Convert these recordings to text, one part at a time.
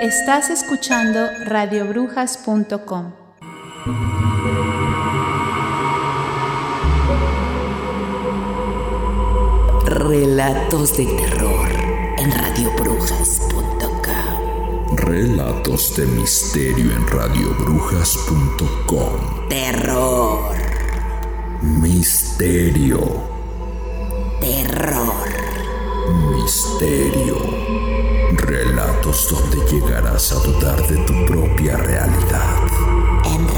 Estás escuchando radiobrujas.com. Relatos de terror en radiobrujas.com. Relatos de misterio en radiobrujas.com. Terror. Misterio. Terror. Misterio. Donde llegarás a dudar de tu propia realidad. En.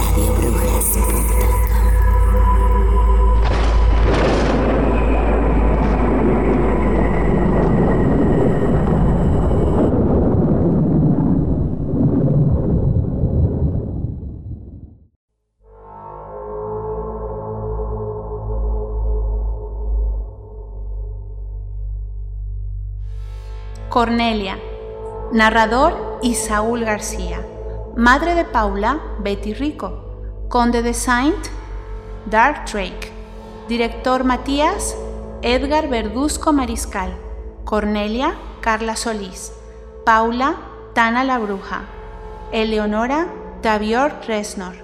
Cornelia. Narrador Isaúl García. Madre de Paula, Betty Rico. Conde de Saint, Dark Drake. Director Matías, Edgar Verduzco Mariscal. Cornelia, Carla Solís. Paula, Tana la Bruja. Eleonora, Davior Resnor.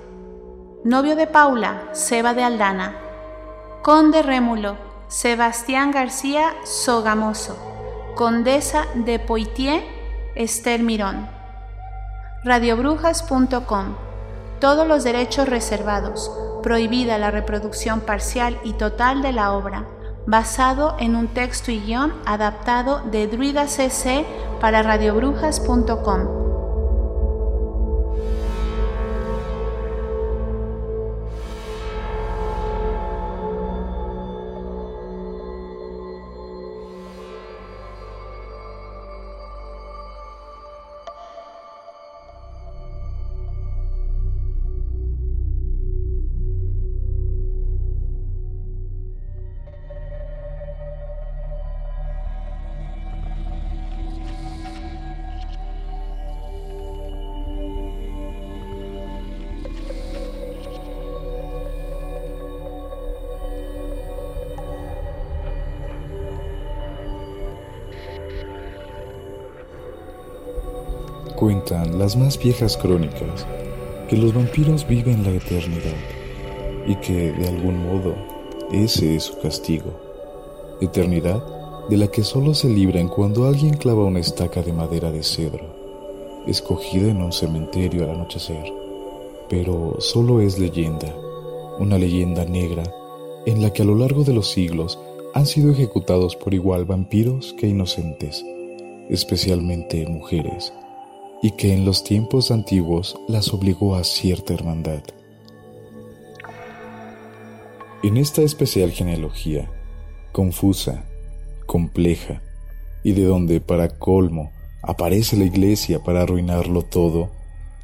Novio de Paula, Seba de Aldana. Conde Rémulo, Sebastián García Sogamoso. Condesa de Poitiers, Esther Mirón. Radiobrujas.com. Todos los derechos reservados. Prohibida la reproducción parcial y total de la obra. Basado en un texto y guion adaptado de Druida CC para radiobrujas.com. Las más viejas crónicas que los vampiros viven la eternidad y que, de algún modo, ese es su castigo. Eternidad de la que solo se libran cuando alguien clava una estaca de madera de cedro, escogida en un cementerio al anochecer. Pero solo es leyenda, una leyenda negra en la que a lo largo de los siglos han sido ejecutados por igual vampiros que inocentes, especialmente mujeres y que en los tiempos antiguos las obligó a cierta hermandad. En esta especial genealogía, confusa, compleja, y de donde para colmo aparece la iglesia para arruinarlo todo,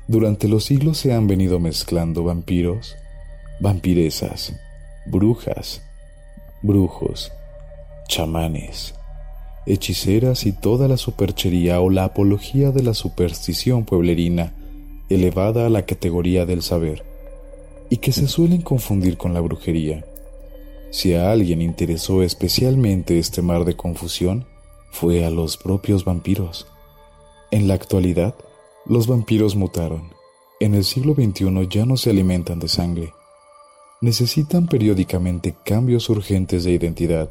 durante los siglos se han venido mezclando vampiros, vampiresas, brujas, brujos, chamanes, hechiceras y toda la superchería o la apología de la superstición pueblerina elevada a la categoría del saber, y que se suelen confundir con la brujería. Si a alguien interesó especialmente este mar de confusión, fue a los propios vampiros. En la actualidad, los vampiros mutaron. En el siglo XXI ya no se alimentan de sangre. Necesitan periódicamente cambios urgentes de identidad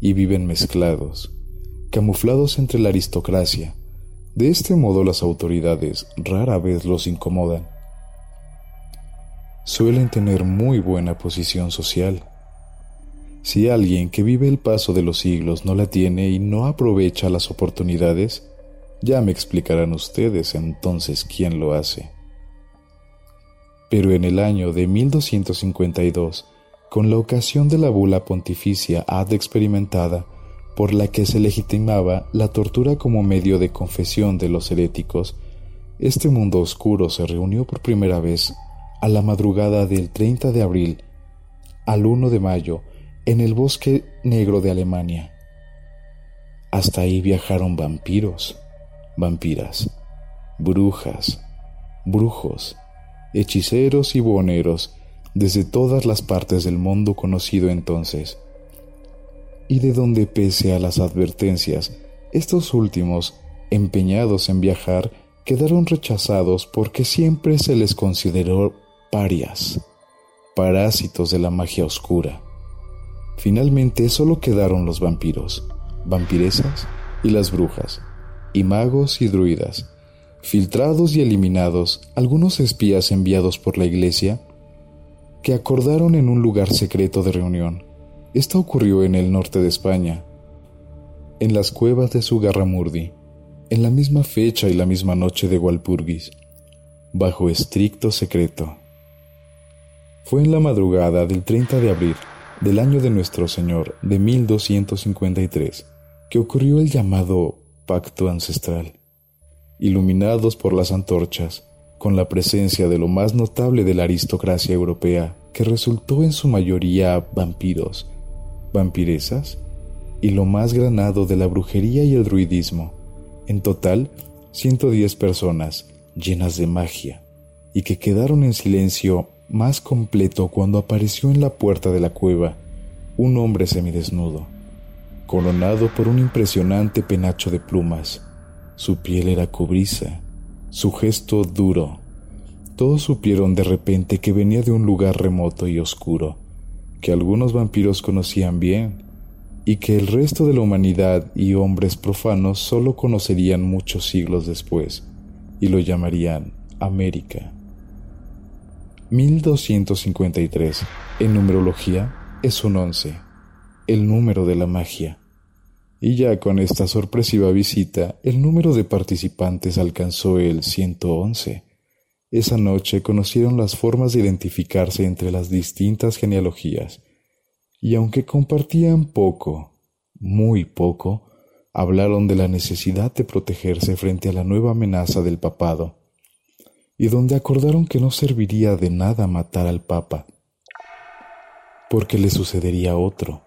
y viven mezclados, camuflados entre la aristocracia. De este modo las autoridades rara vez los incomodan. Suelen tener muy buena posición social. Si alguien que vive el paso de los siglos no la tiene y no aprovecha las oportunidades, ya me explicarán ustedes entonces quién lo hace. Pero en el año de 1252, con la ocasión de la bula pontificia ad experimentada, por la que se legitimaba la tortura como medio de confesión de los heréticos, este mundo oscuro se reunió por primera vez a la madrugada del 30 de abril al 1 de mayo en el bosque negro de Alemania. Hasta ahí viajaron vampiros, vampiras, brujas, brujos, hechiceros y buhoneros desde todas las partes del mundo conocido entonces y de donde pese a las advertencias, estos últimos, empeñados en viajar, quedaron rechazados porque siempre se les consideró parias, parásitos de la magia oscura. Finalmente solo quedaron los vampiros, vampiresas y las brujas, y magos y druidas, filtrados y eliminados algunos espías enviados por la iglesia que acordaron en un lugar secreto de reunión. Esto ocurrió en el norte de España, en las cuevas de Sugarramurdi, en la misma fecha y la misma noche de Walpurgis, bajo estricto secreto. Fue en la madrugada del 30 de abril del año de nuestro Señor de 1253 que ocurrió el llamado pacto ancestral. Iluminados por las antorchas, con la presencia de lo más notable de la aristocracia europea, que resultó en su mayoría vampiros, vampiresas, y lo más granado de la brujería y el druidismo. En total, 110 personas llenas de magia, y que quedaron en silencio más completo cuando apareció en la puerta de la cueva un hombre semidesnudo, coronado por un impresionante penacho de plumas. Su piel era cobriza, su gesto duro. Todos supieron de repente que venía de un lugar remoto y oscuro, que algunos vampiros conocían bien, y que el resto de la humanidad y hombres profanos solo conocerían muchos siglos después, y lo llamarían América. 1253 en numerología es un 11, el número de la magia. Y ya con esta sorpresiva visita, el número de participantes alcanzó el 111. Esa noche conocieron las formas de identificarse entre las distintas genealogías, y aunque compartían poco, muy poco, hablaron de la necesidad de protegerse frente a la nueva amenaza del papado y donde acordaron que no serviría de nada matar al Papa, porque le sucedería otro,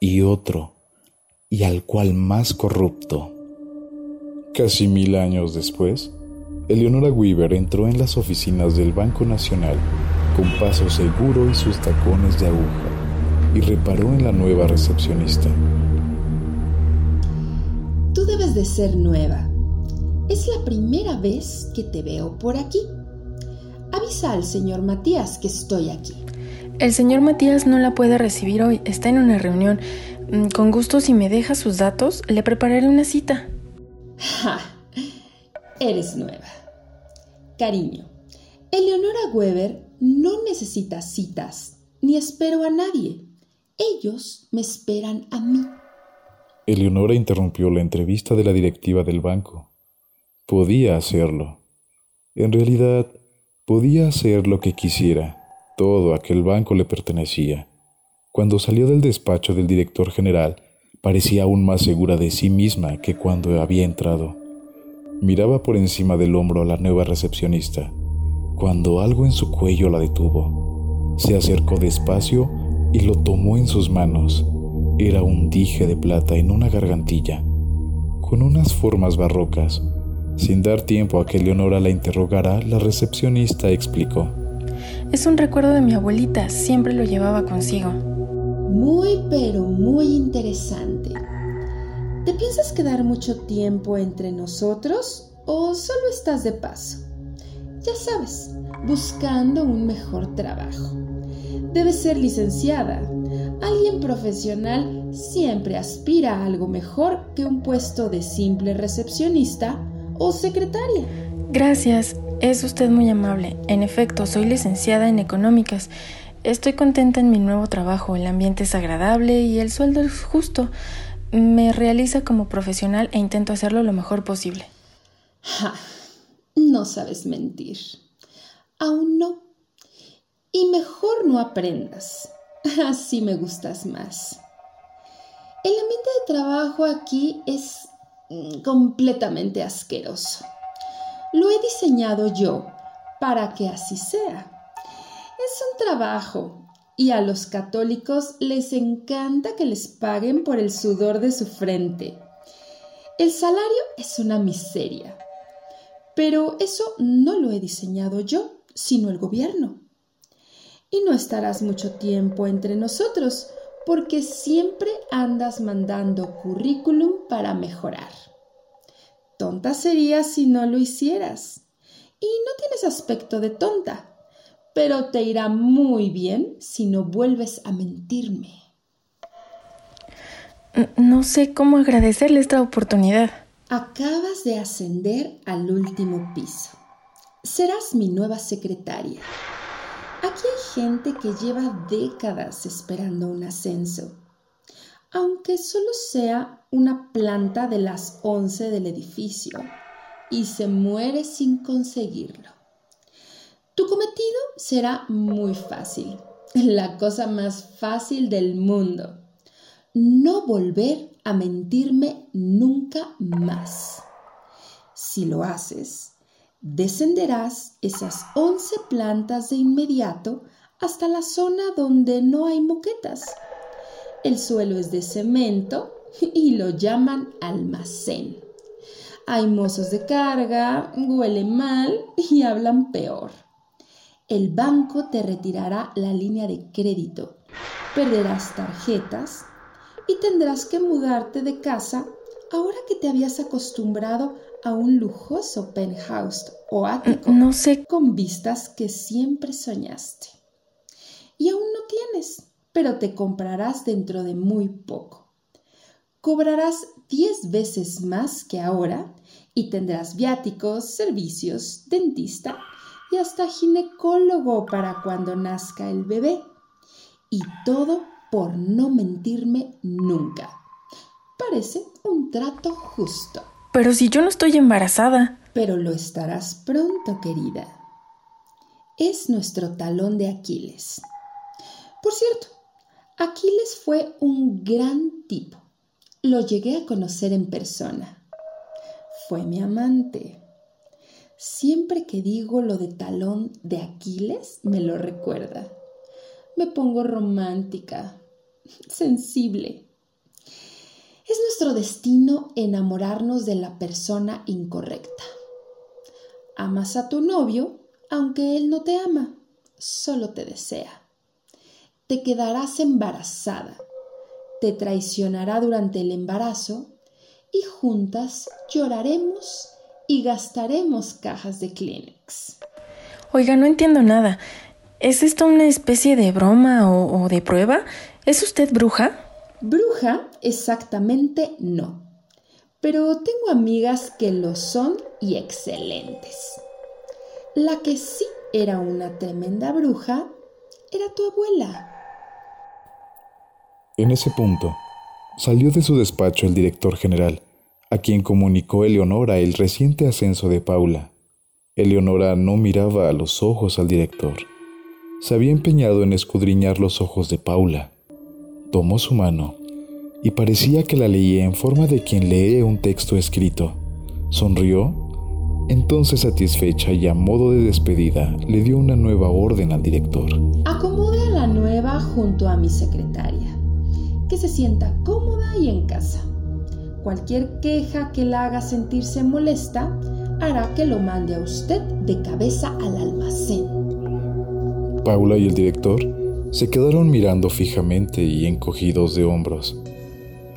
y otro, y al cual más corrupto. Casi mil años después, Eleonora Weaver entró en las oficinas del Banco Nacional con paso seguro y sus tacones de aguja y reparó en la nueva recepcionista. Tú debes de ser nueva, es la primera vez que te veo por aquí. Avisa al señor Matías que estoy aquí. El señor Matías no la puede recibir hoy, está en una reunión. Mm, con gusto, si me deja sus datos, le prepararé una cita. ¡Ja! Eres nueva. Cariño, Eleonora Weber no necesita citas, ni espero a nadie. Ellos me esperan a mí. Eleonora interrumpió la entrevista de la directiva del banco. Podía hacerlo. En realidad, podía hacer lo que quisiera. Todo aquel banco le pertenecía. Cuando salió del despacho del director general, parecía aún más segura de sí misma que cuando había entrado. Miraba por encima del hombro a la nueva recepcionista, cuando algo en su cuello la detuvo. Se acercó despacio y lo tomó en sus manos. Era un dije de plata en una gargantilla, con unas formas barrocas sin dar tiempo a que Leonora la interrogara, la recepcionista explicó. Es un recuerdo de mi abuelita, siempre lo llevaba consigo. Muy, pero muy interesante. ¿Te piensas quedar mucho tiempo entre nosotros o solo estás de paso? Ya sabes, buscando un mejor trabajo. Debes ser licenciada. Alguien profesional siempre aspira a algo mejor que un puesto de simple recepcionista o secretaria. Gracias, es usted muy amable. En efecto, soy licenciada en económicas. Estoy contenta en mi nuevo trabajo, el ambiente es agradable y el sueldo es justo. Me realiza como profesional e intento hacerlo lo mejor posible. Ja, no sabes mentir. Aún no. Y mejor no aprendas. Así me gustas más. El ambiente de trabajo aquí es Mm, completamente asqueroso. Lo he diseñado yo para que así sea. Es un trabajo y a los católicos les encanta que les paguen por el sudor de su frente. El salario es una miseria, pero eso no lo he diseñado yo, sino el gobierno. Y no estarás mucho tiempo entre nosotros, porque siempre andas mandando currículum para mejorar. Tonta serías si no lo hicieras. Y no tienes aspecto de tonta, pero te irá muy bien si no vuelves a mentirme. No sé cómo agradecerle esta oportunidad. Acabas de ascender al último piso. Serás mi nueva secretaria. Aquí hay gente que lleva décadas esperando un ascenso, aunque solo sea una planta de las once del edificio, y se muere sin conseguirlo. Tu cometido será muy fácil, la cosa más fácil del mundo. No volver a mentirme nunca más. Si lo haces, descenderás esas once plantas de inmediato hasta la zona donde no hay moquetas. El suelo es de cemento y lo llaman almacén. Hay mozos de carga, huele mal y hablan peor. El banco te retirará la línea de crédito, perderás tarjetas y tendrás que mudarte de casa ahora que te habías acostumbrado a un lujoso penthouse o ático No sé. con vistas que siempre soñaste. Y aún no tienes, pero te comprarás dentro de muy poco. Cobrarás 10 veces más que ahora y tendrás viáticos, servicios, dentista y hasta ginecólogo para cuando nazca el bebé. Y todo por no mentirme nunca. Parece un trato justo. Pero si yo no estoy embarazada. Pero lo estarás pronto, querida. Es nuestro talón de Aquiles. Por cierto, Aquiles fue un gran tipo. Lo llegué a conocer en persona. Fue mi amante. Siempre que digo lo de talón de Aquiles, me lo recuerda. Me pongo romántica, sensible. Es nuestro destino enamorarnos de la persona incorrecta. Amas a tu novio, aunque él no te ama, solo te desea. Te quedarás embarazada, te traicionará durante el embarazo y juntas lloraremos y gastaremos cajas de Kleenex. Oiga, no entiendo nada. ¿Es esto una especie de broma o, o de prueba? ¿Es usted bruja? Bruja, exactamente no. Pero tengo amigas que lo son y excelentes. La que sí era una tremenda bruja era tu abuela. En ese punto, salió de su despacho el director general, a quien comunicó Eleonora el reciente ascenso de Paula. Eleonora no miraba a los ojos al director. Se había empeñado en escudriñar los ojos de Paula. Tomó su mano y parecía que la leía en forma de quien lee un texto escrito. Sonrió. Entonces, satisfecha y a modo de despedida, le dio una nueva orden al director. Acomoda a la nueva junto a mi secretaria, que se sienta cómoda y en casa. Cualquier queja que la haga sentirse molesta hará que lo mande a usted de cabeza al almacén. Paula y el director se quedaron mirando fijamente y encogidos de hombros.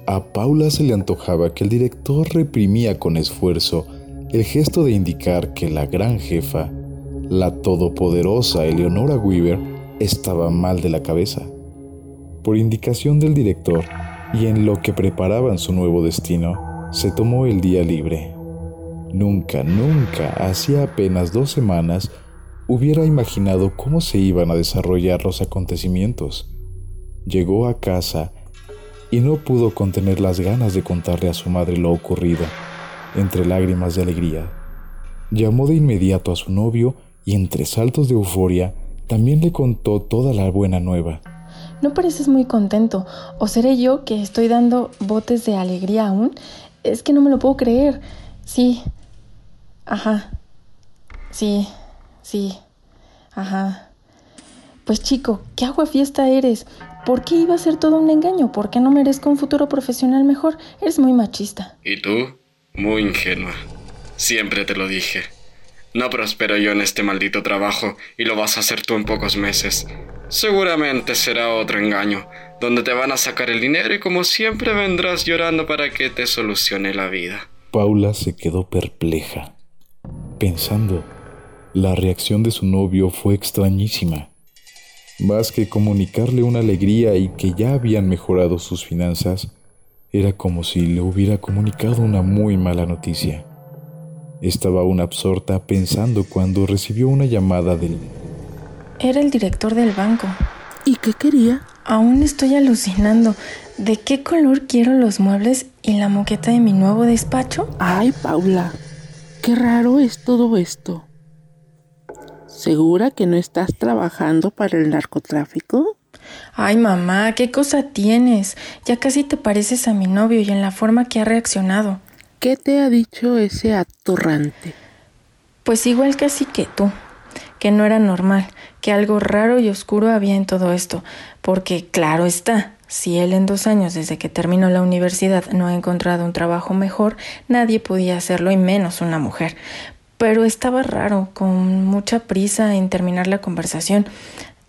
A Paula se le antojaba que el director reprimía con esfuerzo el gesto de indicar que la gran jefa, la todopoderosa Eleonora Weaver, estaba mal de la cabeza. Por indicación del director y en lo que preparaban su nuevo destino, se tomó el día libre. Nunca, nunca, hacía apenas dos semanas, hubiera imaginado cómo se iban a desarrollar los acontecimientos. Llegó a casa y no pudo contener las ganas de contarle a su madre lo ocurrido, entre lágrimas de alegría. Llamó de inmediato a su novio y entre saltos de euforia también le contó toda la buena nueva. No pareces muy contento. ¿O seré yo que estoy dando botes de alegría aún? Es que no me lo puedo creer. Sí. Ajá. Sí. Sí. Ajá. Pues chico, qué agua fiesta eres. ¿Por qué iba a ser todo un engaño? ¿Por qué no merezco un futuro profesional mejor? Eres muy machista. ¿Y tú? Muy ingenua. Siempre te lo dije. No prospero yo en este maldito trabajo y lo vas a hacer tú en pocos meses. Seguramente será otro engaño, donde te van a sacar el dinero y como siempre vendrás llorando para que te solucione la vida. Paula se quedó perpleja, pensando, la reacción de su novio fue extrañísima. Más que comunicarle una alegría y que ya habían mejorado sus finanzas, era como si le hubiera comunicado una muy mala noticia. Estaba aún absorta pensando cuando recibió una llamada del... Era el director del banco. ¿Y qué quería? Aún estoy alucinando. ¿De qué color quiero los muebles y la moqueta de mi nuevo despacho? Ay, Paula, qué raro es todo esto. ¿Segura que no estás trabajando para el narcotráfico? Ay, mamá, ¿qué cosa tienes? Ya casi te pareces a mi novio y en la forma que ha reaccionado. ¿Qué te ha dicho ese atorrante? Pues igual casi que tú, que no era normal, que algo raro y oscuro había en todo esto, porque claro está, si él en dos años desde que terminó la universidad no ha encontrado un trabajo mejor, nadie podía hacerlo y menos una mujer. Pero estaba raro, con mucha prisa en terminar la conversación.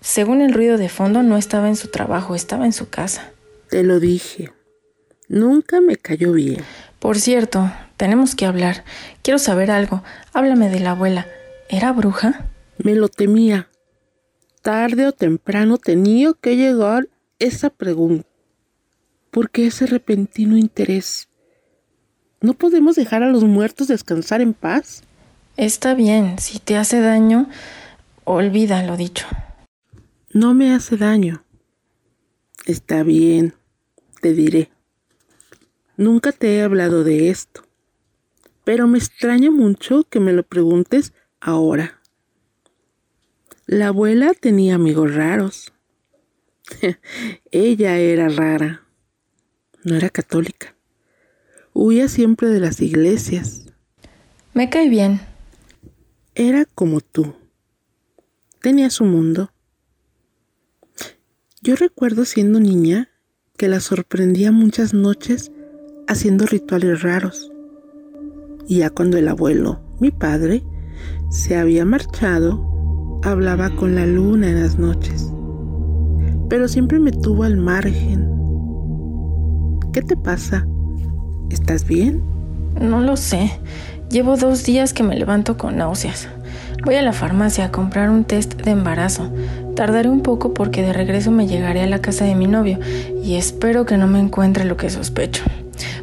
Según el ruido de fondo, no estaba en su trabajo, estaba en su casa. Te lo dije. Nunca me cayó bien. Por cierto, tenemos que hablar. Quiero saber algo. Háblame de la abuela. ¿Era bruja? Me lo temía. Tarde o temprano tenía que llegar esa pregunta. ¿Por qué ese repentino interés? ¿No podemos dejar a los muertos descansar en paz? Está bien, si te hace daño, olvida lo dicho. No me hace daño. Está bien, te diré. Nunca te he hablado de esto, pero me extraña mucho que me lo preguntes ahora. La abuela tenía amigos raros. Ella era rara. No era católica. Huía siempre de las iglesias. Me cae bien. Era como tú. Tenía su mundo. Yo recuerdo siendo niña que la sorprendía muchas noches haciendo rituales raros. Y ya cuando el abuelo, mi padre, se había marchado, hablaba con la luna en las noches pero siempre me tuvo al margen. ¿Qué te pasa? ¿Estás bien? No lo sé. Llevo dos días que me levanto con náuseas. Voy a la farmacia a comprar un test de embarazo. Tardaré un poco porque de regreso me llegaré a la casa de mi novio y espero que no me encuentre lo que sospecho.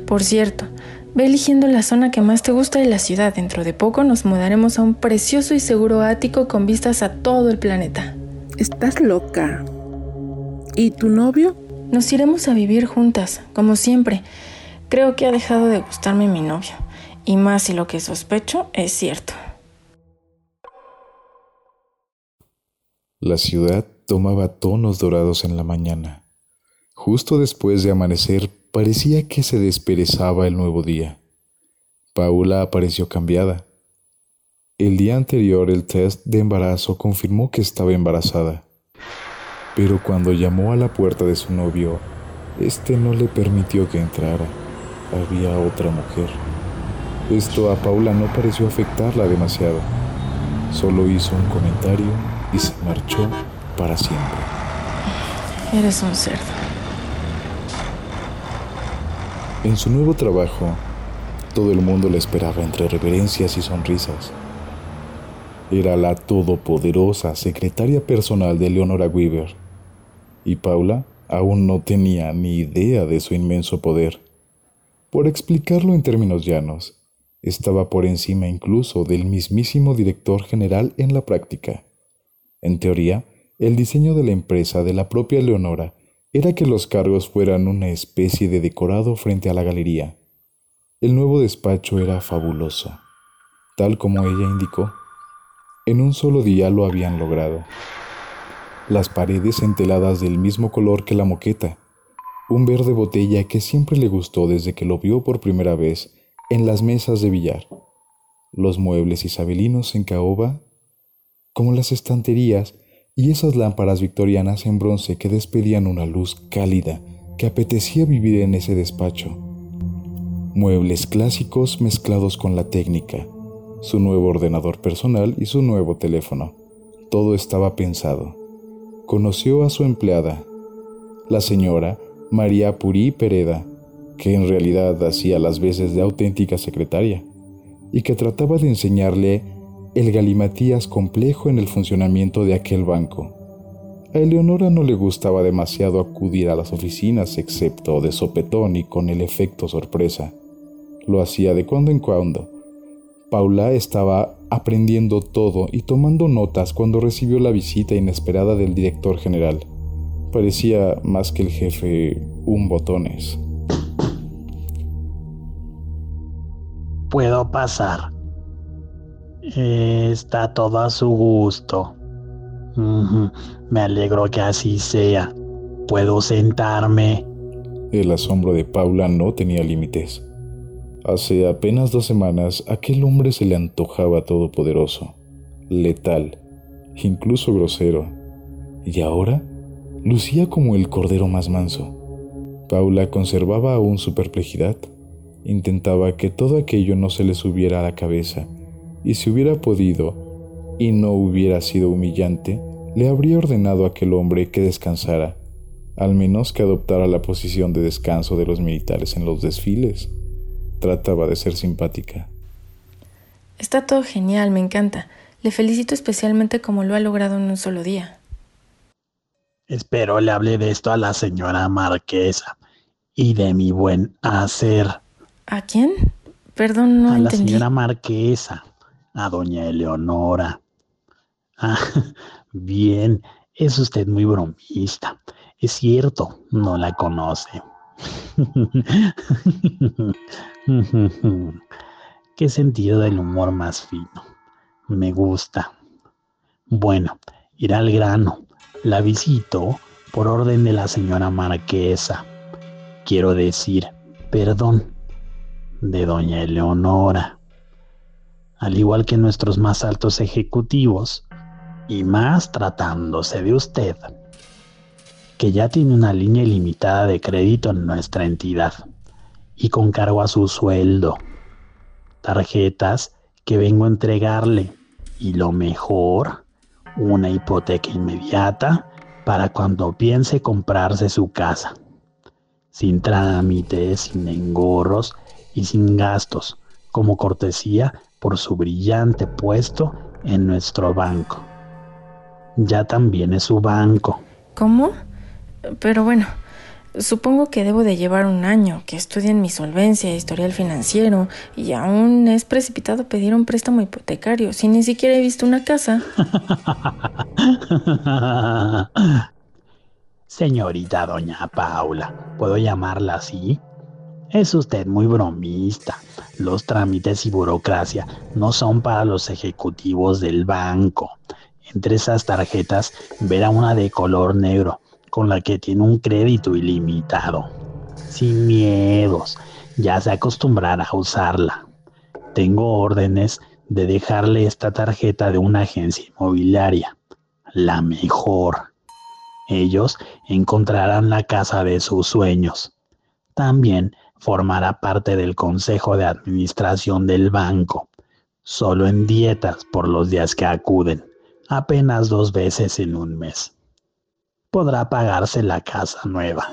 Por cierto, ve eligiendo la zona que más te gusta de la ciudad. Dentro de poco nos mudaremos a un precioso y seguro ático con vistas a todo el planeta. Estás loca. ¿Y tu novio? Nos iremos a vivir juntas, como siempre. Creo que ha dejado de gustarme mi novio, y más si lo que sospecho es cierto. La ciudad tomaba tonos dorados en la mañana. Justo después de amanecer parecía que se desperezaba el nuevo día. Paula apareció cambiada. El día anterior el test de embarazo confirmó que estaba embarazada. Pero cuando llamó a la puerta de su novio, este no le permitió que entrara. Había otra mujer. Esto a Paula no pareció afectarla demasiado. Solo hizo un comentario y se marchó para siempre. Eres un cerdo. En su nuevo trabajo, todo el mundo la esperaba entre reverencias y sonrisas. Era la todopoderosa secretaria personal de Leonora Weaver y Paula aún no tenía ni idea de su inmenso poder. Por explicarlo en términos llanos, estaba por encima incluso del mismísimo director general en la práctica. En teoría, el diseño de la empresa de la propia Leonora era que los cargos fueran una especie de decorado frente a la galería. El nuevo despacho era fabuloso. Tal como ella indicó, en un solo día lo habían logrado las paredes enteladas del mismo color que la moqueta, un verde botella que siempre le gustó desde que lo vio por primera vez en las mesas de billar, los muebles isabelinos en caoba, como las estanterías y esas lámparas victorianas en bronce que despedían una luz cálida que apetecía vivir en ese despacho. Muebles clásicos mezclados con la técnica, su nuevo ordenador personal y su nuevo teléfono. Todo estaba pensado conoció a su empleada, la señora María Purí Pereda, que en realidad hacía las veces de auténtica secretaria y que trataba de enseñarle el galimatías complejo en el funcionamiento de aquel banco. A Eleonora no le gustaba demasiado acudir a las oficinas excepto de sopetón y con el efecto sorpresa. Lo hacía de cuando en cuando. Paula estaba aprendiendo todo y tomando notas cuando recibió la visita inesperada del director general. Parecía más que el jefe un botones. Puedo pasar. Está todo a su gusto. Me alegro que así sea. ¿Puedo sentarme? El asombro de Paula no tenía límites. Hace apenas dos semanas aquel hombre se le antojaba todopoderoso, letal, incluso grosero, y ahora lucía como el cordero más manso. Paula conservaba aún su perplejidad. Intentaba que todo aquello no se le subiera a la cabeza, y si hubiera podido, y no hubiera sido humillante, le habría ordenado a aquel hombre que descansara, al menos que adoptara la posición de descanso de los militares en los desfiles. Trataba de ser simpática. Está todo genial, me encanta. Le felicito especialmente como lo ha logrado en un solo día. Espero le hable de esto a la señora marquesa y de mi buen hacer. ¿A quién? Perdón, no a entendí. la señora marquesa, a doña Eleonora. Ah, bien, es usted muy bromista. Es cierto, no la conoce. Qué sentido del humor más fino. Me gusta. Bueno, ir al grano. La visito por orden de la señora marquesa. Quiero decir, perdón, de doña Eleonora. Al igual que nuestros más altos ejecutivos, y más tratándose de usted, que ya tiene una línea ilimitada de crédito en nuestra entidad y con cargo a su sueldo. Tarjetas que vengo a entregarle y lo mejor, una hipoteca inmediata para cuando piense comprarse su casa. Sin trámites, sin engorros y sin gastos, como cortesía por su brillante puesto en nuestro banco ya también es su banco. ¿Cómo? Pero bueno, supongo que debo de llevar un año, que estudien mi solvencia, historial financiero, y aún es precipitado pedir un préstamo hipotecario, si ni siquiera he visto una casa. Señorita doña Paula, ¿puedo llamarla así? Es usted muy bromista. Los trámites y burocracia no son para los ejecutivos del banco. Entre esas tarjetas verá una de color negro, con la que tiene un crédito ilimitado. Sin miedos, ya se acostumbrará a usarla. Tengo órdenes de dejarle esta tarjeta de una agencia inmobiliaria, la mejor. Ellos encontrarán la casa de sus sueños. También formará parte del consejo de administración del banco, solo en dietas por los días que acuden apenas dos veces en un mes. Podrá pagarse la casa nueva.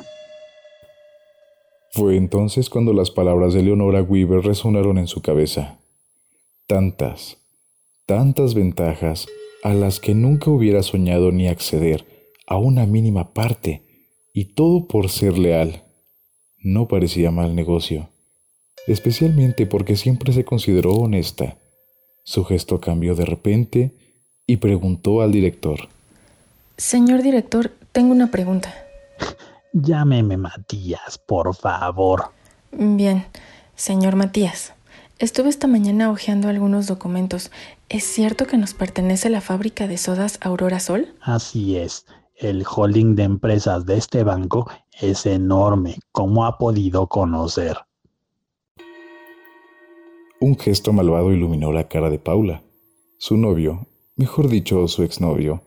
Fue entonces cuando las palabras de Leonora Weaver resonaron en su cabeza. Tantas, tantas ventajas a las que nunca hubiera soñado ni acceder a una mínima parte, y todo por ser leal. No parecía mal negocio, especialmente porque siempre se consideró honesta. Su gesto cambió de repente y preguntó al director. Señor director, tengo una pregunta. Llámeme Matías, por favor. Bien, señor Matías. Estuve esta mañana hojeando algunos documentos. ¿Es cierto que nos pertenece la fábrica de sodas Aurora Sol? Así es. El holding de empresas de este banco es enorme, como ha podido conocer. Un gesto malvado iluminó la cara de Paula. Su novio, mejor dicho, su exnovio,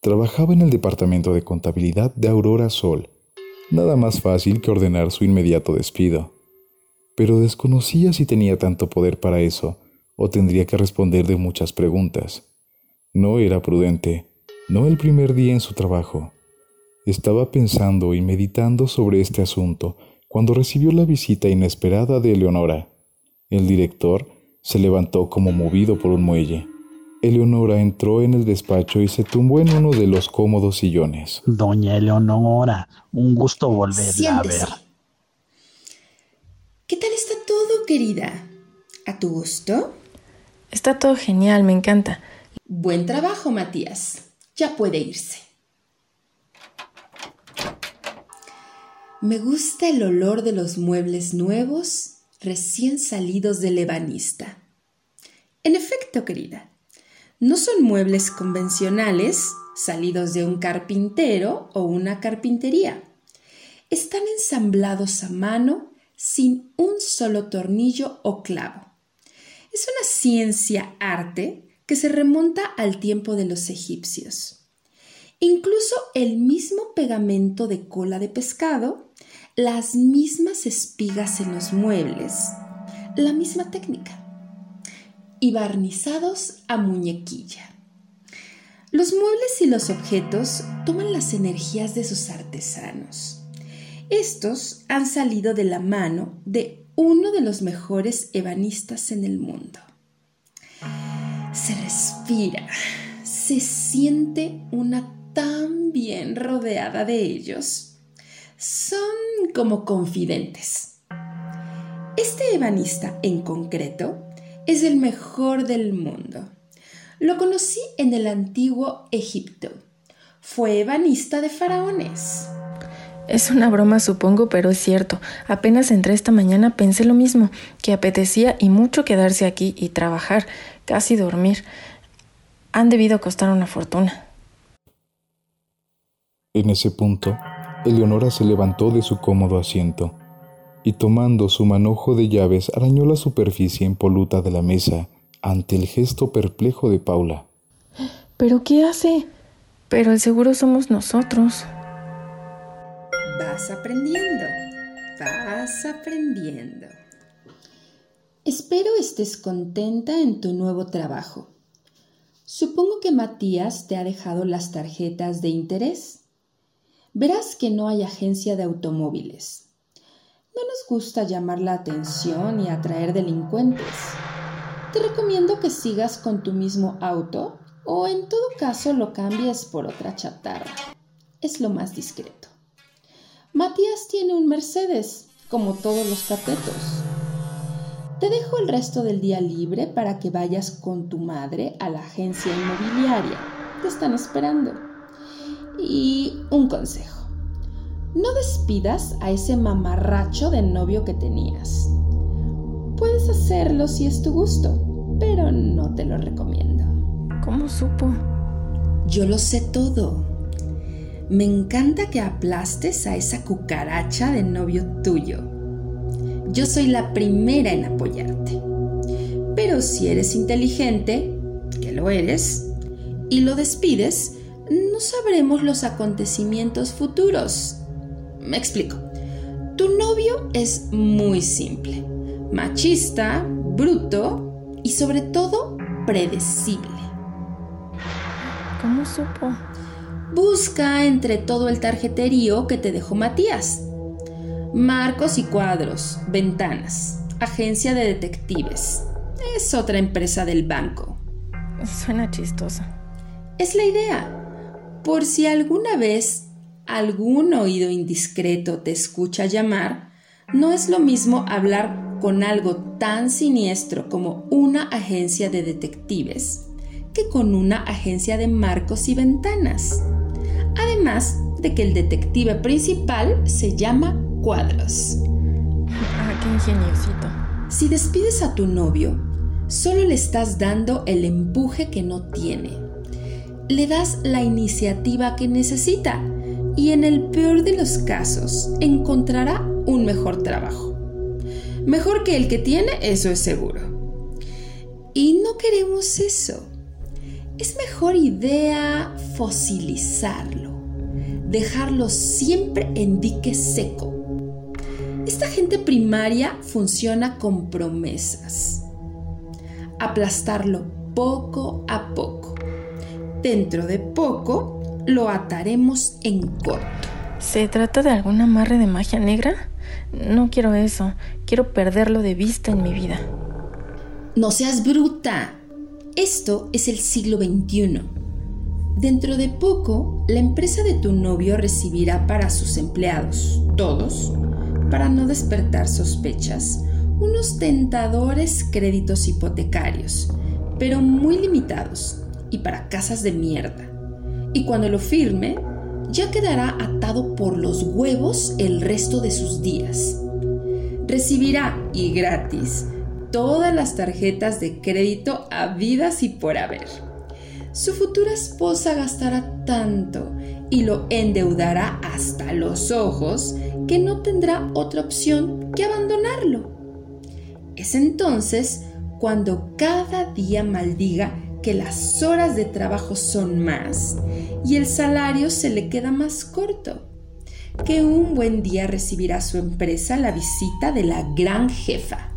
trabajaba en el departamento de contabilidad de Aurora Sol. Nada más fácil que ordenar su inmediato despido. Pero desconocía si tenía tanto poder para eso, o tendría que responder de muchas preguntas. No era prudente, no el primer día en su trabajo. Estaba pensando y meditando sobre este asunto cuando recibió la visita inesperada de Eleonora. El director se levantó como movido por un muelle. Eleonora entró en el despacho y se tumbó en uno de los cómodos sillones. Doña Eleonora, un gusto volverla a ver. ¿Qué tal está todo, querida? ¿A tu gusto? Está todo genial, me encanta. Buen trabajo, Matías. Ya puede irse. Me gusta el olor de los muebles nuevos recién salidos del ebanista. En efecto, querida, no son muebles convencionales salidos de un carpintero o una carpintería. Están ensamblados a mano sin un solo tornillo o clavo. Es una ciencia arte que se remonta al tiempo de los egipcios. Incluso el mismo pegamento de cola de pescado, las mismas espigas en los muebles, la misma técnica. Y barnizados a muñequilla. Los muebles y los objetos toman las energías de sus artesanos. Estos han salido de la mano de uno de los mejores ebanistas en el mundo. Se respira, se siente una tan bien rodeada de ellos. Son como confidentes. Este ebanista en concreto es el mejor del mundo. Lo conocí en el antiguo Egipto. Fue ebanista de faraones. Es una broma, supongo, pero es cierto. Apenas entré esta mañana pensé lo mismo, que apetecía y mucho quedarse aquí y trabajar, casi dormir. Han debido costar una fortuna. En ese punto, Eleonora se levantó de su cómodo asiento y tomando su manojo de llaves arañó la superficie impoluta de la mesa ante el gesto perplejo de Paula. ¿Pero qué hace? Pero el seguro somos nosotros. Vas aprendiendo, vas aprendiendo. Espero estés contenta en tu nuevo trabajo. Supongo que Matías te ha dejado las tarjetas de interés verás que no hay agencia de automóviles. No nos gusta llamar la atención y atraer delincuentes. Te recomiendo que sigas con tu mismo auto o en todo caso lo cambies por otra chatarra. Es lo más discreto. Matías tiene un Mercedes, como todos los catetos. Te dejo el resto del día libre para que vayas con tu madre a la agencia inmobiliaria. Te están esperando. Y un consejo. No despidas a ese mamarracho de novio que tenías. Puedes hacerlo si es tu gusto, pero no te lo recomiendo. ¿Cómo supo? Yo lo sé todo. Me encanta que aplastes a esa cucaracha de novio tuyo. Yo soy la primera en apoyarte. Pero si eres inteligente, que lo eres, y lo despides, no sabremos los acontecimientos futuros. Me explico. Tu novio es muy simple, machista, bruto y sobre todo predecible. ¿Cómo supo? Busca entre todo el tarjeterío que te dejó Matías. Marcos y cuadros, ventanas, agencia de detectives. Es otra empresa del banco. Suena chistosa. Es la idea por si alguna vez algún oído indiscreto te escucha llamar, no es lo mismo hablar con algo tan siniestro como una agencia de detectives que con una agencia de marcos y ventanas. Además de que el detective principal se llama Cuadros. Ah, qué ingeniosito. Si despides a tu novio, solo le estás dando el empuje que no tiene le das la iniciativa que necesita y en el peor de los casos encontrará un mejor trabajo. Mejor que el que tiene, eso es seguro. Y no queremos eso. Es mejor idea fosilizarlo, dejarlo siempre en dique seco. Esta gente primaria funciona con promesas. Aplastarlo poco a poco Dentro de poco lo ataremos en corto. ¿Se trata de algún amarre de magia negra? No quiero eso. Quiero perderlo de vista en mi vida. No seas bruta. Esto es el siglo XXI. Dentro de poco, la empresa de tu novio recibirá para sus empleados, todos, para no despertar sospechas, unos tentadores créditos hipotecarios, pero muy limitados y para casas de mierda. Y cuando lo firme, ya quedará atado por los huevos el resto de sus días. Recibirá, y gratis, todas las tarjetas de crédito habidas y por haber. Su futura esposa gastará tanto y lo endeudará hasta los ojos que no tendrá otra opción que abandonarlo. Es entonces cuando cada día maldiga que las horas de trabajo son más y el salario se le queda más corto, que un buen día recibirá su empresa la visita de la gran jefa.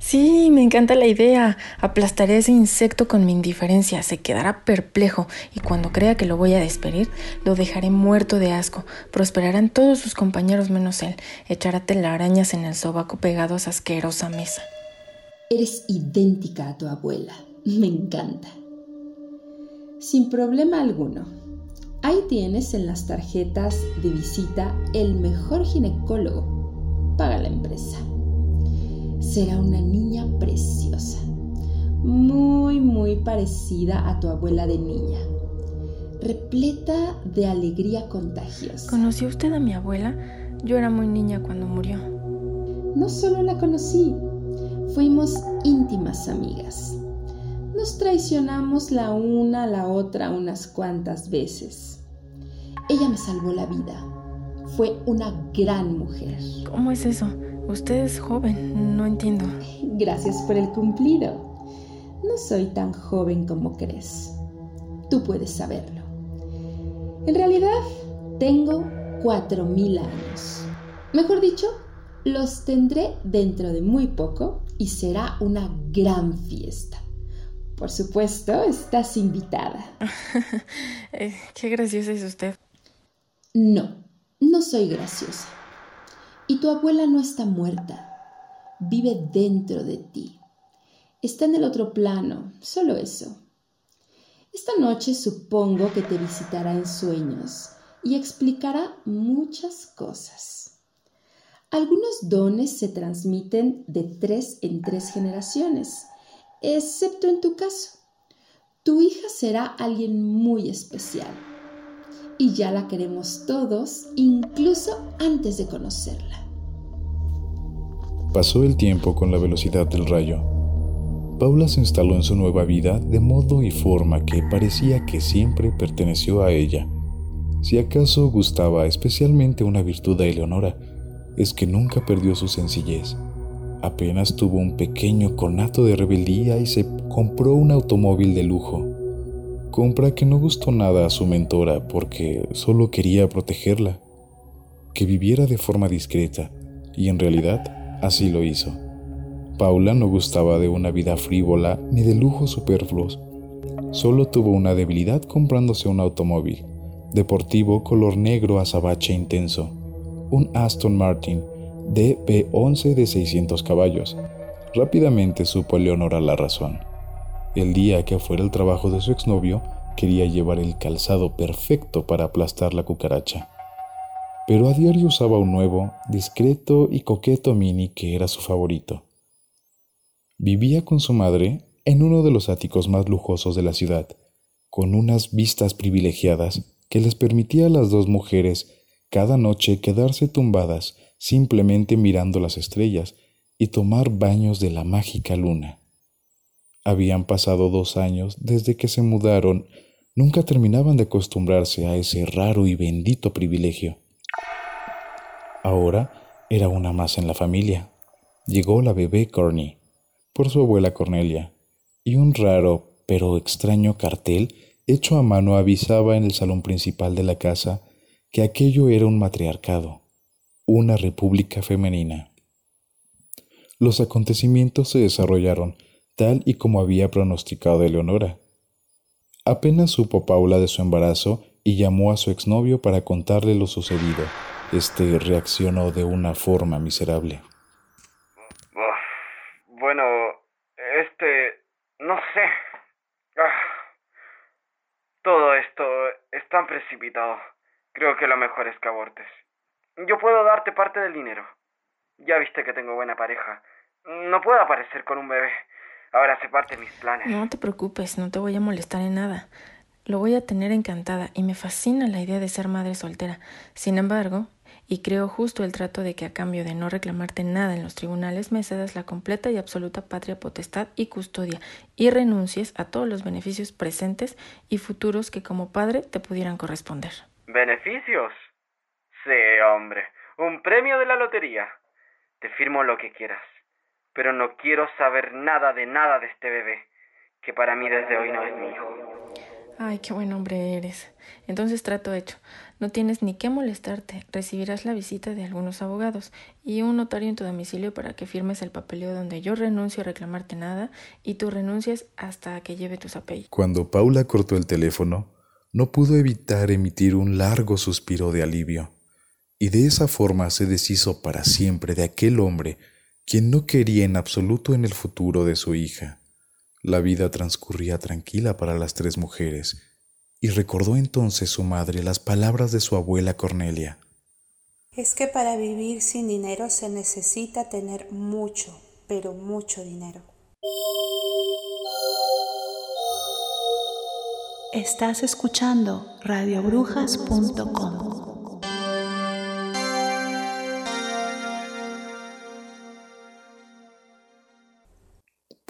Sí, me encanta la idea. Aplastaré ese insecto con mi indiferencia. Se quedará perplejo y cuando crea que lo voy a despedir, lo dejaré muerto de asco. Prosperarán todos sus compañeros menos él. Echará telarañas en el sobaco pegado a esa asquerosa mesa. Eres idéntica a tu abuela. Me encanta. Sin problema alguno. Ahí tienes en las tarjetas de visita el mejor ginecólogo. Paga la empresa. Será una niña preciosa. Muy, muy parecida a tu abuela de niña. Repleta de alegría contagiosa. ¿Conoció usted a mi abuela? Yo era muy niña cuando murió. No solo la conocí, fuimos íntimas amigas. Nos traicionamos la una a la otra unas cuantas veces. Ella me salvó la vida. Fue una gran mujer. ¿Cómo es eso? Usted es joven, no entiendo. Gracias por el cumplido. No soy tan joven como crees. Tú puedes saberlo. En realidad, tengo cuatro mil años. Mejor dicho, los tendré dentro de muy poco y será una gran fiesta. Por supuesto, estás invitada. Eh, qué graciosa es usted. No, no soy graciosa. Y tu abuela no está muerta. Vive dentro de ti. Está en el otro plano, solo eso. Esta noche supongo que te visitará en sueños y explicará muchas cosas. Algunos dones se transmiten de tres en tres generaciones excepto en tu caso. Tu hija será alguien muy especial y ya la queremos todos, incluso antes de conocerla. Pasó el tiempo con la velocidad del rayo. Paula se instaló en su nueva vida de modo y forma que parecía que siempre perteneció a ella. Si acaso gustaba especialmente una virtud de Eleonora, es que nunca perdió su sencillez Apenas tuvo un pequeño conato de rebeldía y se compró un automóvil de lujo. Compra que no gustó nada a su mentora porque solo quería protegerla, que viviera de forma discreta, y en realidad así lo hizo. Paula no gustaba de una vida frívola ni de lujos superfluos. Solo tuvo una debilidad comprándose un automóvil, deportivo color negro azabache intenso, un Aston Martin DP11 de 600 caballos. Rápidamente supo Eleonora la razón. El día que fuera el trabajo de su exnovio, quería llevar el calzado perfecto para aplastar la cucaracha. Pero a diario usaba un nuevo, discreto y coqueto mini que era su favorito. Vivía con su madre en uno de los áticos más lujosos de la ciudad, con unas vistas privilegiadas que les permitía a las dos mujeres cada noche quedarse tumbadas simplemente mirando las estrellas y tomar baños de la mágica luna. Habían pasado dos años desde que se mudaron, nunca terminaban de acostumbrarse a ese raro y bendito privilegio. Ahora era una más en la familia. Llegó la bebé Corny, por su abuela Cornelia, y un raro pero extraño cartel hecho a mano avisaba en el salón principal de la casa que aquello era un matriarcado una república femenina. Los acontecimientos se desarrollaron tal y como había pronosticado Eleonora. Apenas supo Paula de su embarazo y llamó a su exnovio para contarle lo sucedido. este reaccionó de una forma miserable. Bueno, este... no sé. Ah, todo esto es tan precipitado. Creo que lo mejor es que abortes. Yo puedo darte parte del dinero. Ya viste que tengo buena pareja. No puedo aparecer con un bebé. Ahora se parte mis planes. No te preocupes, no te voy a molestar en nada. Lo voy a tener encantada y me fascina la idea de ser madre soltera. Sin embargo, y creo justo el trato de que a cambio de no reclamarte nada en los tribunales me cedas la completa y absoluta patria potestad y custodia y renuncies a todos los beneficios presentes y futuros que como padre te pudieran corresponder. ¿Beneficios? Sí, hombre. Un premio de la lotería. Te firmo lo que quieras. Pero no quiero saber nada de nada de este bebé, que para mí desde hoy no es mío. Ay, qué buen hombre eres. Entonces trato hecho. No tienes ni que molestarte. Recibirás la visita de algunos abogados y un notario en tu domicilio para que firmes el papeleo donde yo renuncio a reclamarte nada y tú renuncies hasta que lleve tus apellidos. Cuando Paula cortó el teléfono, no pudo evitar emitir un largo suspiro de alivio, y de esa forma se deshizo para siempre de aquel hombre quien no quería en absoluto en el futuro de su hija. La vida transcurría tranquila para las tres mujeres, y recordó entonces su madre las palabras de su abuela Cornelia. Es que para vivir sin dinero se necesita tener mucho, pero mucho dinero. Estás escuchando radiobrujas.com.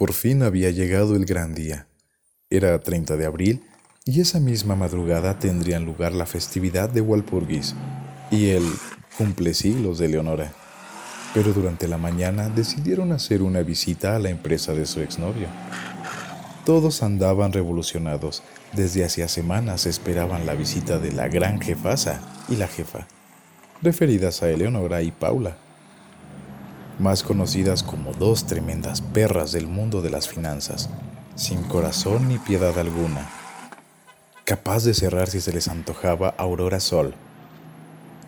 Por fin había llegado el gran día. Era 30 de abril y esa misma madrugada tendrían lugar la festividad de Walpurgis y el cumplesiglos de Leonora. Pero durante la mañana decidieron hacer una visita a la empresa de su exnovio. Todos andaban revolucionados. Desde hacía semanas esperaban la visita de la gran jefasa y la jefa, referidas a Eleonora y Paula, más conocidas como dos tremendas perras del mundo de las finanzas, sin corazón ni piedad alguna, capaz de cerrar si se les antojaba Aurora Sol.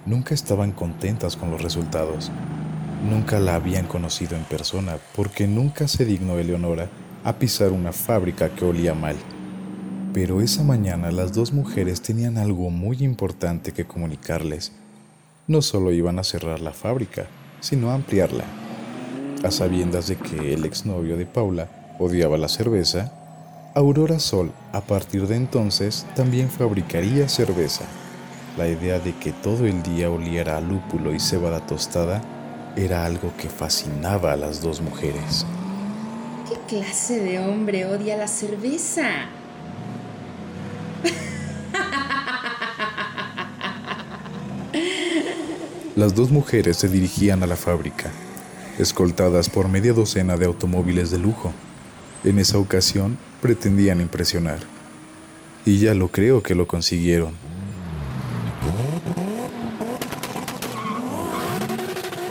Nunca estaban contentas con los resultados. Nunca la habían conocido en persona porque nunca se dignó Eleonora a pisar una fábrica que olía mal. Pero esa mañana las dos mujeres tenían algo muy importante que comunicarles. No solo iban a cerrar la fábrica, sino a ampliarla. A sabiendas de que el exnovio de Paula odiaba la cerveza, Aurora Sol a partir de entonces también fabricaría cerveza. La idea de que todo el día oliera a lúpulo y cebada tostada era algo que fascinaba a las dos mujeres. ¿Qué clase de hombre odia la cerveza? Las dos mujeres se dirigían a la fábrica, escoltadas por media docena de automóviles de lujo. En esa ocasión pretendían impresionar. Y ya lo creo que lo consiguieron.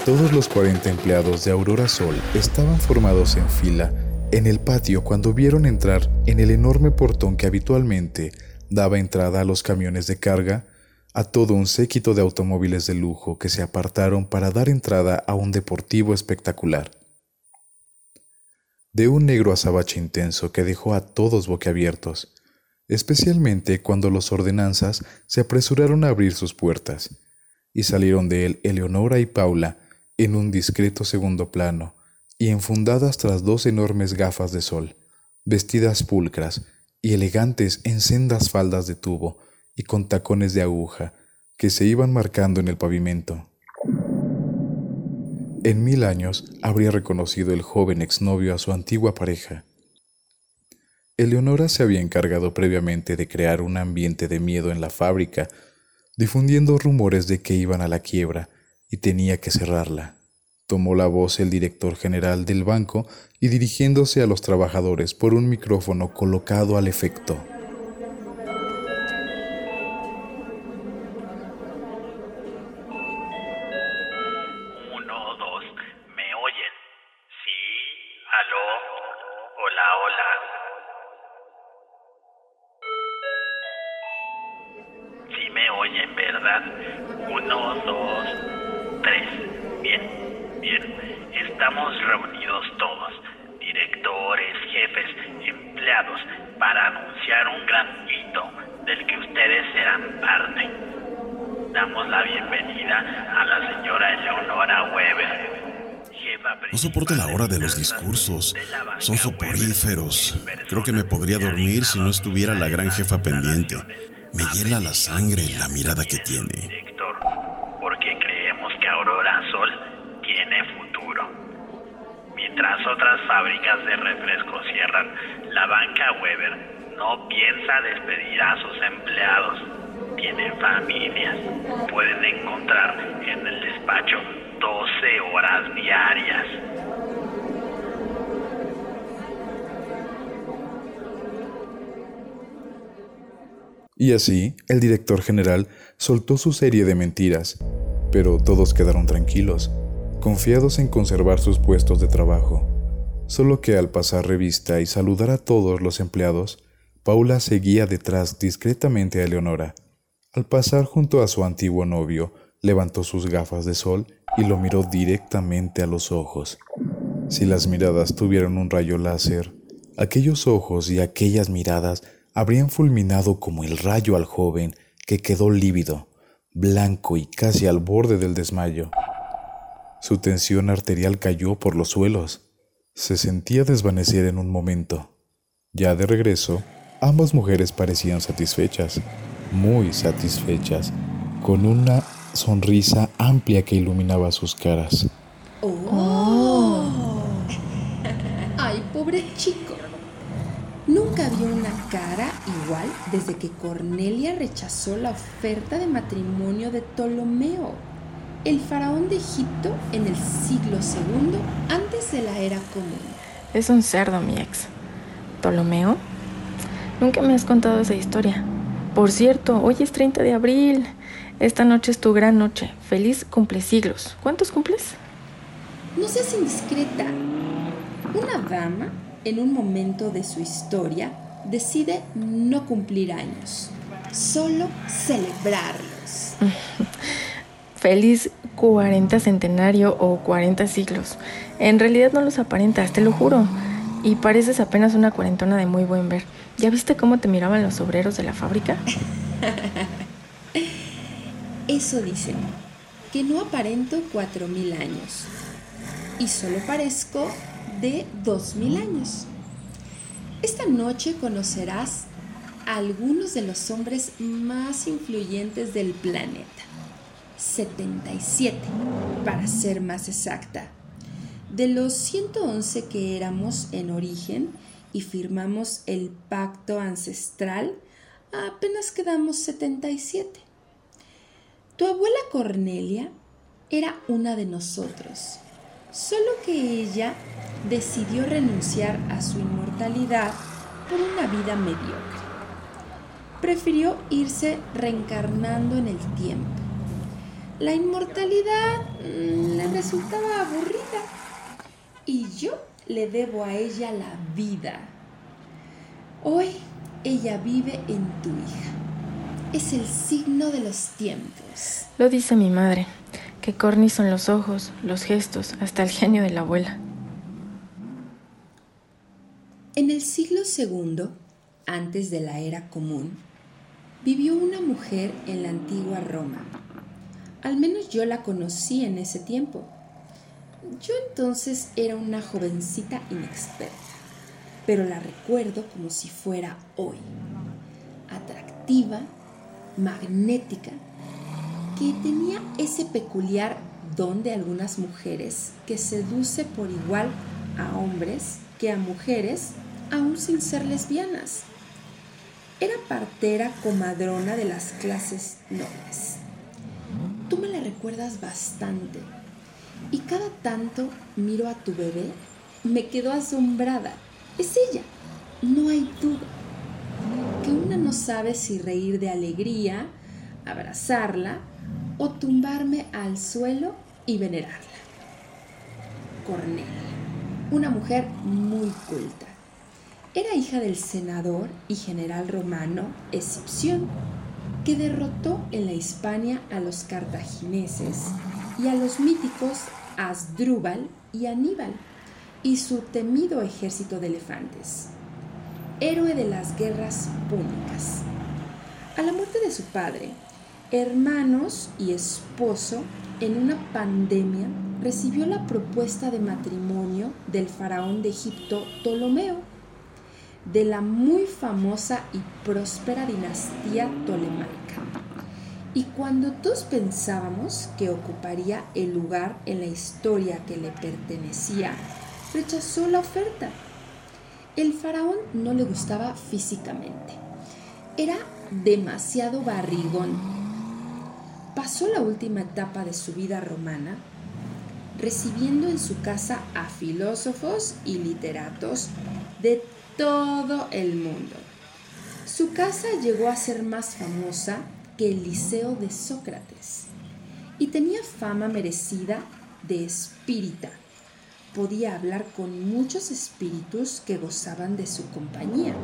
Todos los 40 empleados de Aurora Sol estaban formados en fila en el patio cuando vieron entrar en el enorme portón que habitualmente daba entrada a los camiones de carga a todo un séquito de automóviles de lujo que se apartaron para dar entrada a un deportivo espectacular. De un negro azabache intenso que dejó a todos boquiabiertos, especialmente cuando los ordenanzas se apresuraron a abrir sus puertas, y salieron de él Eleonora y Paula en un discreto segundo plano y enfundadas tras dos enormes gafas de sol, vestidas pulcras y elegantes en sendas faldas de tubo y con tacones de aguja que se iban marcando en el pavimento. En mil años habría reconocido el joven exnovio a su antigua pareja. Eleonora se había encargado previamente de crear un ambiente de miedo en la fábrica, difundiendo rumores de que iban a la quiebra y tenía que cerrarla. Tomó la voz el director general del banco y dirigiéndose a los trabajadores por un micrófono colocado al efecto. Discursos. Son soporíferos. Creo que me podría dormir si no estuviera la gran jefa pendiente. Me hiela la sangre la mirada que tiene. Porque creemos que Aurora Sol tiene futuro. Mientras otras fábricas de refrescos cierran, la banca Weber no piensa despedir a sus empleados. Tienen familias. Pueden encontrar en el despacho 12 horas diarias. Y así, el director general soltó su serie de mentiras, pero todos quedaron tranquilos, confiados en conservar sus puestos de trabajo. Solo que al pasar revista y saludar a todos los empleados, Paula seguía detrás discretamente a Leonora. Al pasar junto a su antiguo novio, levantó sus gafas de sol y lo miró directamente a los ojos. Si las miradas tuvieran un rayo láser, aquellos ojos y aquellas miradas habrían fulminado como el rayo al joven que quedó lívido, blanco y casi al borde del desmayo. Su tensión arterial cayó por los suelos. Se sentía desvanecer en un momento. Ya de regreso, ambas mujeres parecían satisfechas, muy satisfechas, con una sonrisa amplia que iluminaba sus caras. ¡Oh! ¡Ay, pobre chico! Nunca vio una cara igual desde que Cornelia rechazó la oferta de matrimonio de Ptolomeo, el faraón de Egipto en el siglo II antes de la era común. Es un cerdo, mi ex. ¿Ptolomeo? Nunca me has contado esa historia. Por cierto, hoy es 30 de abril. Esta noche es tu gran noche. Feliz cumplesiglos. ¿Cuántos cumples? No seas indiscreta. Una dama, en un momento de su historia, decide no cumplir años, solo celebrarlos. Feliz 40 centenario o 40 siglos. En realidad no los aparentas, te lo juro. Y pareces apenas una cuarentona de muy buen ver. ¿Ya viste cómo te miraban los obreros de la fábrica? Eso dicen, que no aparento cuatro mil años y solo parezco de dos mil años. Esta noche conocerás a algunos de los hombres más influyentes del planeta. 77, para ser más exacta. De los 111 que éramos en origen y firmamos el pacto ancestral, apenas quedamos 77. Tu abuela Cornelia era una de nosotros, solo que ella decidió renunciar a su inmortalidad por una vida mediocre. Prefirió irse reencarnando en el tiempo. La inmortalidad mm, le resultaba aburrida y yo le debo a ella la vida. Hoy ella vive en tu hija es el signo de los tiempos. Lo dice mi madre, que corny son los ojos, los gestos, hasta el genio de la abuela. En el siglo II, antes de la era común, vivió una mujer en la antigua Roma. Al menos yo la conocí en ese tiempo. Yo entonces era una jovencita inexperta, pero la recuerdo como si fuera hoy. Atractiva, magnética que tenía ese peculiar don de algunas mujeres que seduce por igual a hombres que a mujeres, aún sin ser lesbianas. Era partera comadrona de las clases nobles. Tú me la recuerdas bastante y cada tanto miro a tu bebé, me quedo asombrada. Es ella, no hay duda que una no sabe si reír de alegría, abrazarla o tumbarme al suelo y venerarla. Cornelia, una mujer muy culta. Era hija del senador y general romano Escipión. que derrotó en la Hispania a los cartagineses y a los míticos Asdrúbal y Aníbal y su temido ejército de elefantes. Héroe de las guerras púnicas. A la muerte de su padre, hermanos y esposo, en una pandemia, recibió la propuesta de matrimonio del faraón de Egipto Ptolomeo, de la muy famosa y próspera dinastía tolemaica. Y cuando todos pensábamos que ocuparía el lugar en la historia que le pertenecía, rechazó la oferta. El faraón no le gustaba físicamente. Era demasiado barrigón. Pasó la última etapa de su vida romana recibiendo en su casa a filósofos y literatos de todo el mundo. Su casa llegó a ser más famosa que el Liceo de Sócrates y tenía fama merecida de espírita. Podía hablar con muchos espíritus que gozaban de su compañía.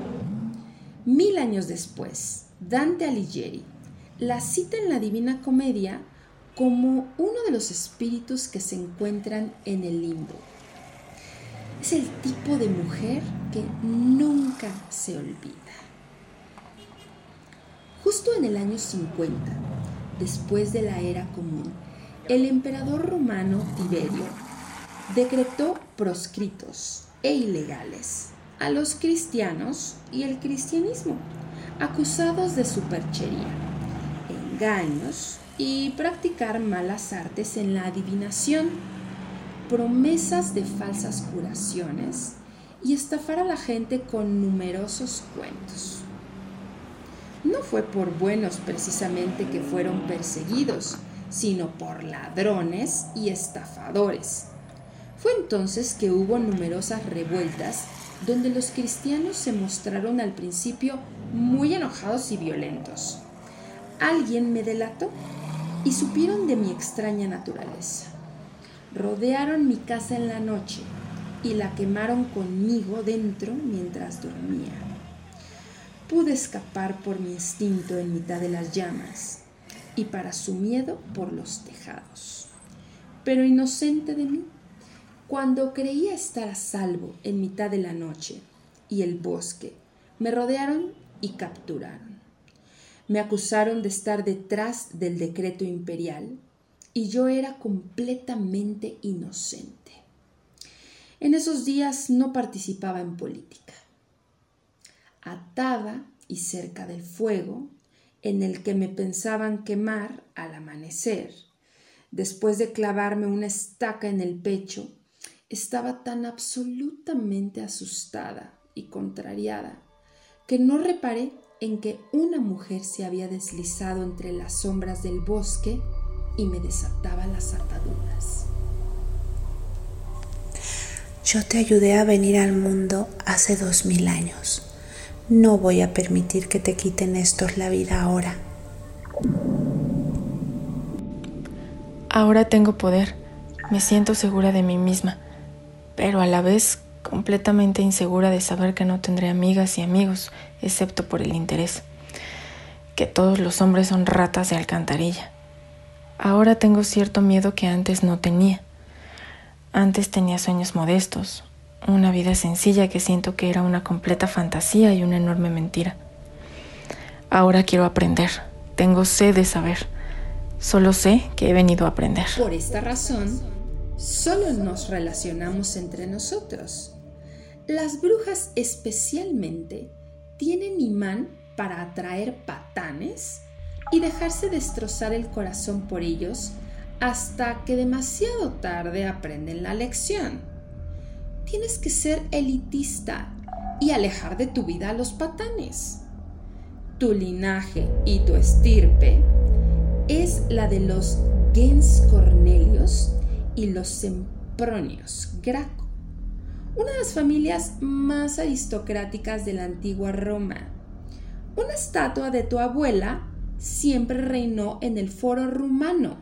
Mil años después, Dante Alighieri la cita en la Divina Comedia como uno de los espíritus que se encuentran en el limbo. Es el tipo de mujer que nunca se olvida. Justo en el año 50, después de la era común, el emperador romano Tiberio decretó proscritos e ilegales a los cristianos y el cristianismo, acusados de superchería, engaños y practicar malas artes en la adivinación, promesas de falsas curaciones y estafar a la gente con numerosos cuentos. No fue por buenos precisamente que fueron perseguidos, sino por ladrones y estafadores. Fue entonces que hubo numerosas revueltas donde los cristianos se mostraron al principio muy enojados y violentos. Alguien me delató y supieron de mi extraña naturaleza. Rodearon mi casa en la noche y la quemaron conmigo dentro mientras dormía. Pude escapar por mi instinto en mitad de las llamas y para su miedo por los tejados. Pero inocente de mí, cuando creía estar a salvo en mitad de la noche y el bosque, me rodearon y capturaron. Me acusaron de estar detrás del decreto imperial y yo era completamente inocente. En esos días no participaba en política. Atada y cerca del fuego, en el que me pensaban quemar al amanecer, después de clavarme una estaca en el pecho, estaba tan absolutamente asustada y contrariada que no reparé en que una mujer se había deslizado entre las sombras del bosque y me desataba las ataduras. Yo te ayudé a venir al mundo hace dos mil años. No voy a permitir que te quiten estos la vida ahora. Ahora tengo poder. Me siento segura de mí misma, pero a la vez completamente insegura de saber que no tendré amigas y amigos, excepto por el interés, que todos los hombres son ratas de alcantarilla. Ahora tengo cierto miedo que antes no tenía. Antes tenía sueños modestos, una vida sencilla que siento que era una completa fantasía y una enorme mentira. Ahora quiero aprender, tengo sed de saber. Solo sé que he venido a aprender. Por esta razón, solo nos relacionamos entre nosotros. Las brujas especialmente tienen imán para atraer patanes y dejarse destrozar el corazón por ellos hasta que demasiado tarde aprenden la lección. Tienes que ser elitista y alejar de tu vida a los patanes. Tu linaje y tu estirpe es la de los Gens Cornelios y los Sempronios Graco una de las familias más aristocráticas de la antigua Roma. Una estatua de tu abuela siempre reinó en el foro rumano.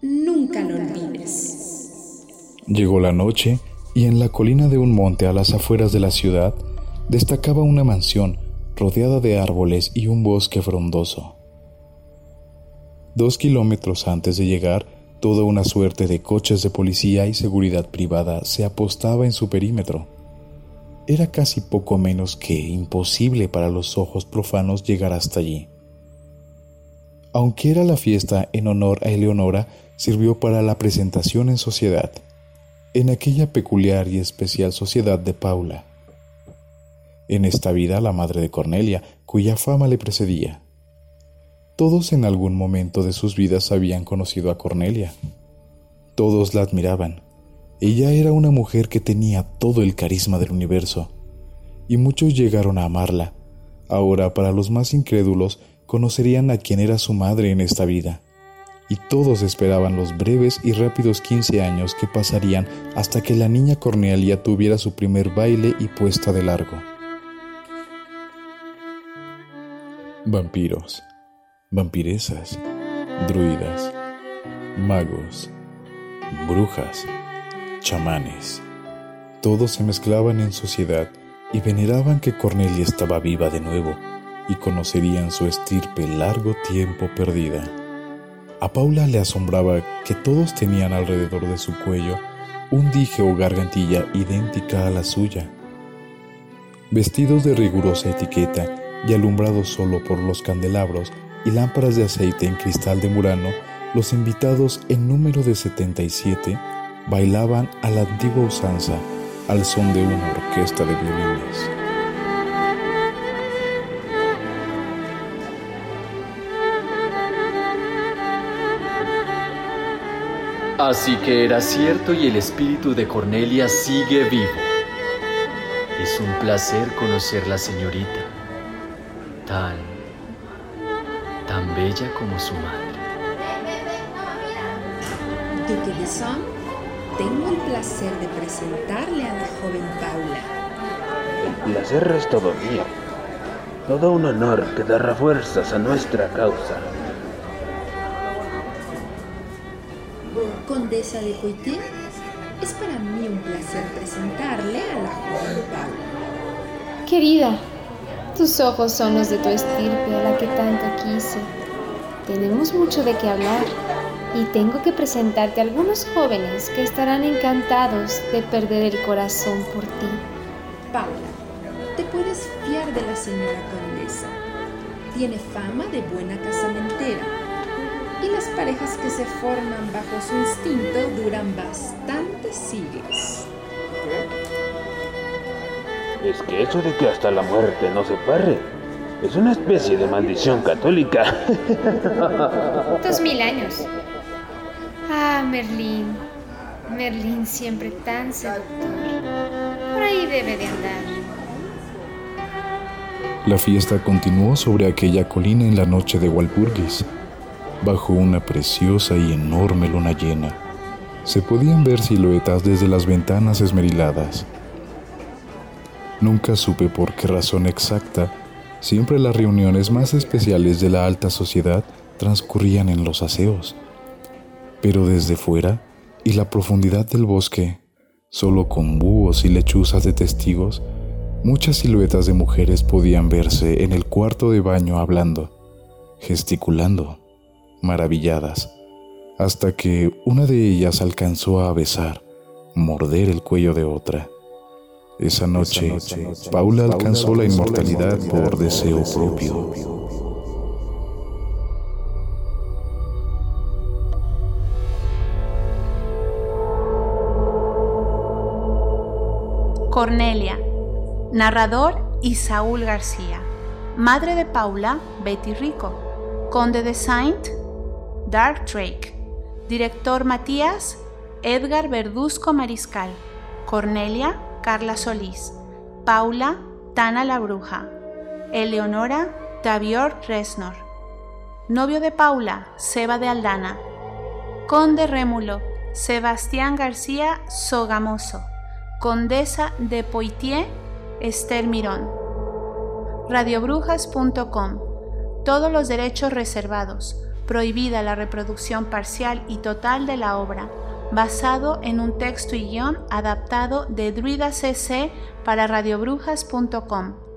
Nunca lo olvides. Llegó la noche y en la colina de un monte a las afueras de la ciudad destacaba una mansión rodeada de árboles y un bosque frondoso. Dos kilómetros antes de llegar, toda una suerte de coches de policía y seguridad privada se apostaba en su perímetro. Era casi poco menos que imposible para los ojos profanos llegar hasta allí. Aunque era la fiesta en honor a Eleonora, sirvió para la presentación en sociedad, en aquella peculiar y especial sociedad de Paula. En esta vida la madre de Cornelia, cuya fama le precedía. Todos en algún momento de sus vidas habían conocido a Cornelia. Todos la admiraban. Ella era una mujer que tenía todo el carisma del universo, y muchos llegaron a amarla. Ahora, para los más incrédulos, conocerían a quien era su madre en esta vida, y todos esperaban los breves y rápidos 15 años que pasarían hasta que la niña Cornelia tuviera su primer baile y puesta de largo. Vampiros vampiresas, druidas, magos, brujas, chamanes. Todos se mezclaban en sociedad y veneraban que Cornelia estaba viva de nuevo y conocerían su estirpe largo tiempo perdida. A Paula le asombraba que todos tenían alrededor de su cuello un dije o gargantilla idéntica a la suya. Vestidos de rigurosa etiqueta y alumbrados solo por los candelabros y lámparas de aceite en cristal de Murano, los invitados en número de 77 bailaban a la antigua usanza al son de una orquesta de violines. Así que era cierto y el espíritu de Cornelia sigue vivo. Es un placer conocer la señorita. Tan tan bella como su madre. Duque de Son, tengo el placer de presentarle a la joven Paula. El placer es todo mío. Todo un honor que dará fuerzas a nuestra causa. Condesa de Poitiers, es para mí un placer presentarle a la joven Paula. Querida, tus ojos son los de tu estirpe a la que tanto quise. Tenemos mucho de qué hablar y tengo que presentarte a algunos jóvenes que estarán encantados de perder el corazón por ti. Paula, te puedes fiar de la señora condesa. Tiene fama de buena casamentera y las parejas que se forman bajo su instinto duran bastantes siglos. Es que eso de que hasta la muerte no se parre es una especie de maldición católica. Dos mil años. Ah, Merlín. Merlín siempre tan seductor. Por ahí debe de andar. La fiesta continuó sobre aquella colina en la noche de Walpurgis, bajo una preciosa y enorme luna llena. Se podían ver siluetas desde las ventanas esmeriladas. Nunca supe por qué razón exacta, siempre las reuniones más especiales de la alta sociedad transcurrían en los aseos. Pero desde fuera y la profundidad del bosque, solo con búhos y lechuzas de testigos, muchas siluetas de mujeres podían verse en el cuarto de baño hablando, gesticulando, maravilladas, hasta que una de ellas alcanzó a besar, morder el cuello de otra esa noche, Paula alcanzó la inmortalidad por deseo propio. Cornelia, narrador Isaúl García, madre de Paula, Betty Rico, conde de Saint, Dark Drake, director Matías, Edgar Verduzco Mariscal, Cornelia, Carla Solís, Paula, Tana la Bruja, Eleonora, Tavior Resnor, novio de Paula, Seba de Aldana, conde Rémulo, Sebastián García Sogamoso, condesa de Poitiers, Esther Mirón. Radiobrujas.com. Todos los derechos reservados. Prohibida la reproducción parcial y total de la obra basado en un texto y guion adaptado de Druida CC para radiobrujas.com.